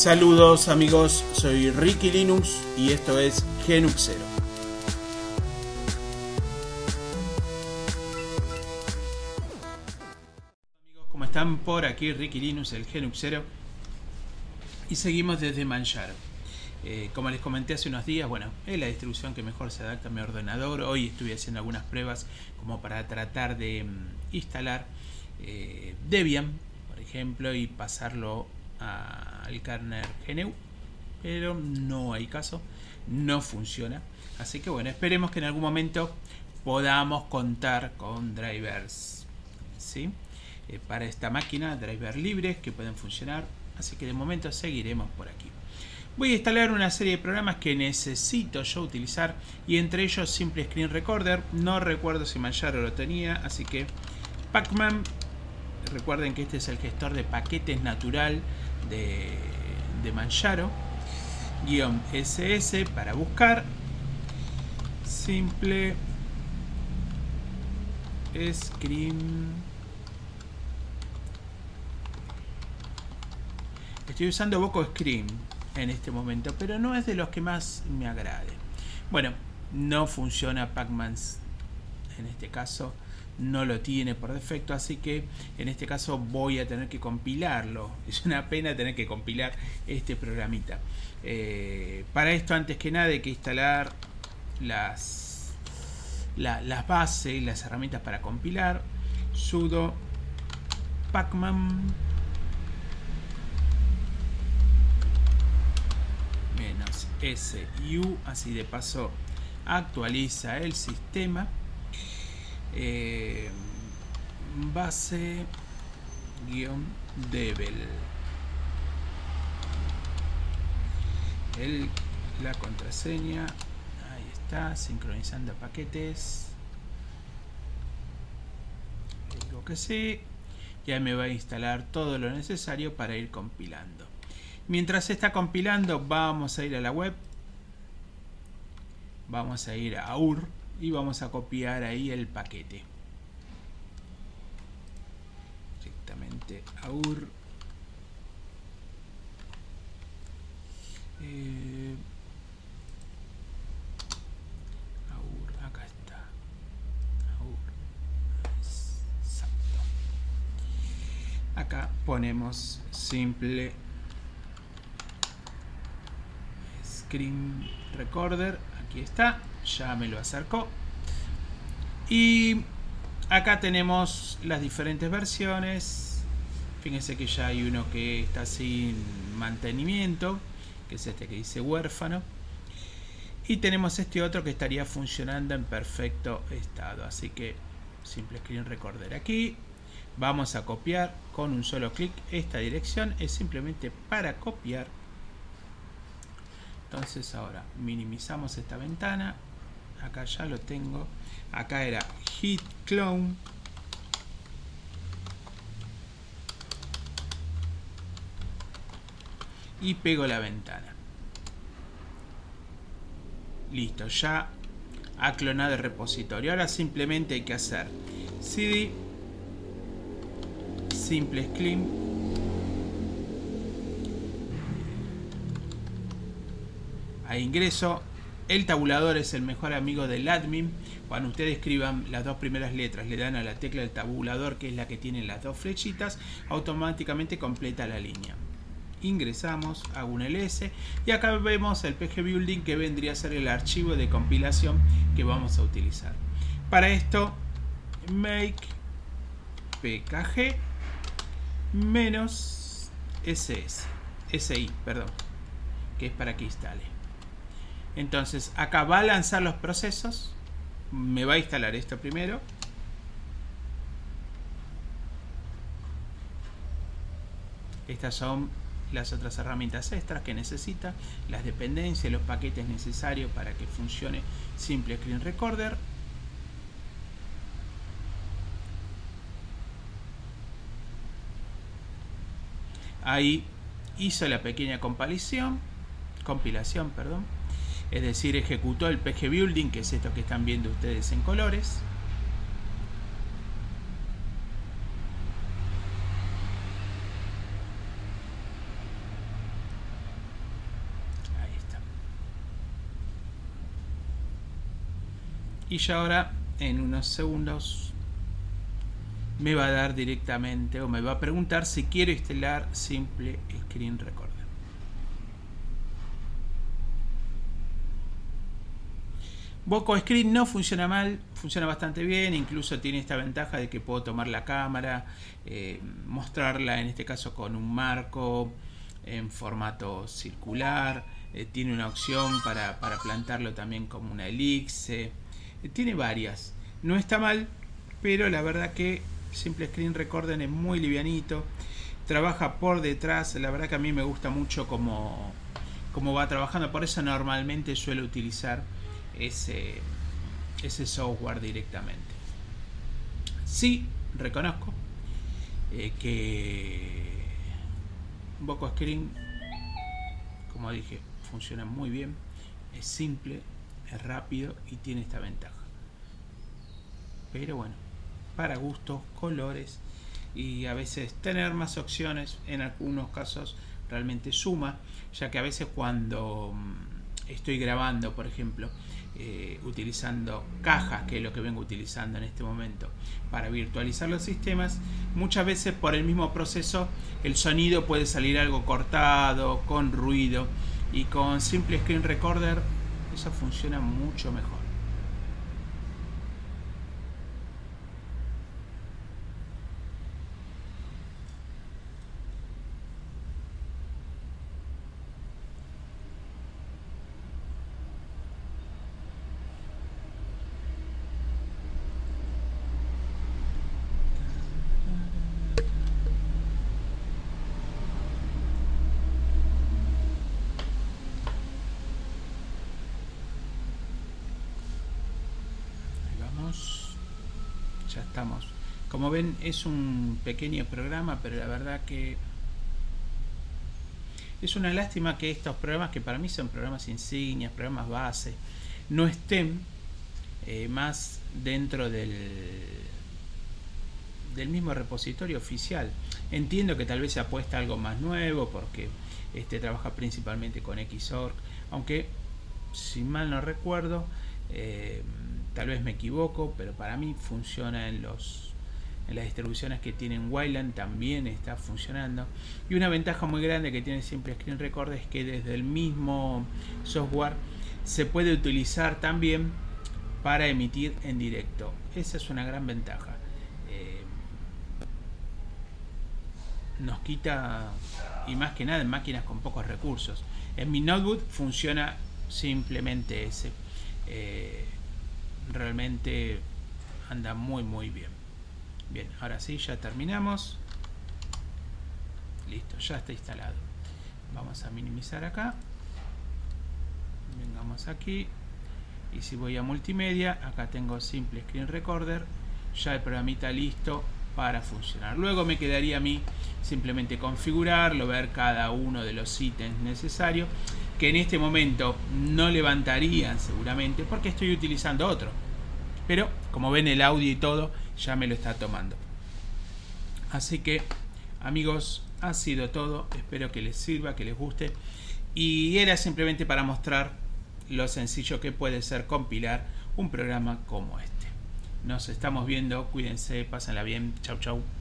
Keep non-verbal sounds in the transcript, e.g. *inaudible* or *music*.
Saludos amigos, soy Ricky Linux y esto es Genuxero. Amigos, ¿cómo están? Por aquí Ricky Linux, el Genuxero. Y seguimos desde Manjaro. Eh, como les comenté hace unos días, bueno, es la distribución que mejor se adapta a mi ordenador. Hoy estuve haciendo algunas pruebas como para tratar de mm, instalar eh, Debian, por ejemplo, y pasarlo al kernel GNU, pero no hay caso, no funciona. Así que bueno, esperemos que en algún momento podamos contar con drivers ¿sí? Eh, para esta máquina, drivers libres que pueden funcionar. Así que de momento seguiremos por aquí. Voy a instalar una serie de programas que necesito yo utilizar y entre ellos Simple Screen Recorder. No recuerdo si Manjaro lo tenía, así que Pacman. Recuerden que este es el gestor de paquetes natural de, de Manjaro. Guión SS para buscar. Simple Screen. Estoy usando Boco Screen en este momento, pero no es de los que más me agrade. Bueno, no funciona Pacman en este caso, no lo tiene por defecto, así que en este caso voy a tener que compilarlo. *laughs* Es una pena tener que compilar este programita. Eh, para esto, antes que nada, hay que instalar las, las bases, las herramientas para compilar. sudo pacman SU, así de paso actualiza el sistema. Eh, base guion el, la contraseña ahí está sincronizando paquetes. Digo que sí. Ya me va a instalar todo lo necesario para ir compilando. Mientras está compilando, vamos a ir a la web. Vamos a ir a UR y vamos a copiar ahí el paquete. Directamente a UR. Eh, acá está. Acá ponemos simple Screen Recorder. Aquí está, ya me lo acercó. Y acá tenemos las diferentes versiones. Fíjense que ya hay uno que está sin mantenimiento, que es este que dice huérfano. Y tenemos este otro que estaría funcionando en perfecto estado. Así que simple screen recorder aquí. Vamos a copiar con un solo clic esta dirección. Es simplemente para copiar entonces ahora minimizamos esta ventana. Acá ya lo tengo. Acá era hit clone. Y pego la ventana. Listo ya ha clonado el repositorio. Ahora simplemente hay que hacer cd simple clean a ingreso. El tabulador es el mejor amigo del admin. Cuando ustedes escriban las dos primeras letras, le dan a la tecla del tabulador, que es la que tiene las dos flechitas, automáticamente completa la línea. Ingresamos, hago un ls y acá vemos el pg building que vendría a ser el archivo de compilación que vamos a utilizar. Para esto, make pkg menos ss, si, perdón, que es para que instale. Entonces acá va a lanzar los procesos. Me va a instalar esto primero. Estas son las otras herramientas extras que necesita, las dependencias, los paquetes necesarios para que funcione Simple Screen Recorder. Ahí hizo la pequeña compilación, compilación, perdón es decir, ejecutó el PG Building, que es esto que están viendo ustedes en colores. Ahí está. Y ya ahora, en unos segundos, me va a dar directamente o me va a preguntar si quiero instalar simple screen record. Boco Screen no funciona mal, funciona bastante bien, incluso tiene esta ventaja de que puedo tomar la cámara, eh, mostrarla en este caso con un marco en formato circular, eh, tiene una opción para, plantarlo también como una elixir, eh, tiene varias, no está mal, pero la verdad que Simple Screen Recorder es muy livianito, trabaja por detrás, la verdad que a mí me gusta mucho cómo, cómo va trabajando, por eso normalmente suelo utilizar ese, ese software directamente. Sí, reconozco eh, que Boco Screen, como dije, funciona muy bien, es simple, es rápido y tiene esta ventaja. Pero bueno, para gustos, colores y a veces tener más opciones en algunos casos realmente suma, ya que a veces cuando mm, estoy grabando, por ejemplo, eh, utilizando cajas, que es lo que vengo utilizando en este momento, para virtualizar los sistemas, muchas veces por el mismo proceso el sonido puede salir algo cortado, con ruido, y con Simple Screen Recorder eso funciona mucho mejor. ya Como ven, es un pequeño programa, pero la verdad que es una lástima que estos programas, que para mí son programas insignias, programas base, no estén eh, más dentro del, del mismo repositorio oficial. Entiendo que tal vez se apuesta algo más nuevo porque este trabaja principalmente con Xorg, aunque si mal no recuerdo, eh, tal vez me equivoco, pero para mí funciona en los en las distribuciones que tienen Wayland también está funcionando. Y una ventaja muy grande que tiene Simple Screen Record es que desde el mismo software se puede utilizar también para emitir en directo. Esa es una gran ventaja. Eh, nos quita, y más que nada en máquinas con pocos recursos. En mi notebook funciona simplemente ese. Eh, realmente anda muy muy bien. Bien ahora sí ya terminamos. Listo ya está instalado. Vamos a minimizar acá. Vengamos aquí. Y si voy a multimedia acá tengo simple screen recorder. Ya el programita listo para funcionar. Luego me quedaría a mí simplemente configurarlo ver cada uno de los ítems necesarios que en este momento no levantarían seguramente porque estoy utilizando otro. Pero como ven el audio y todo ya me lo está tomando. Así que amigos, ha sido todo. Espero que les sirva, que les guste. Y era simplemente para mostrar lo sencillo que puede ser compilar un programa como este. Nos estamos viendo, cuídense, pásenla bien. Chau chau.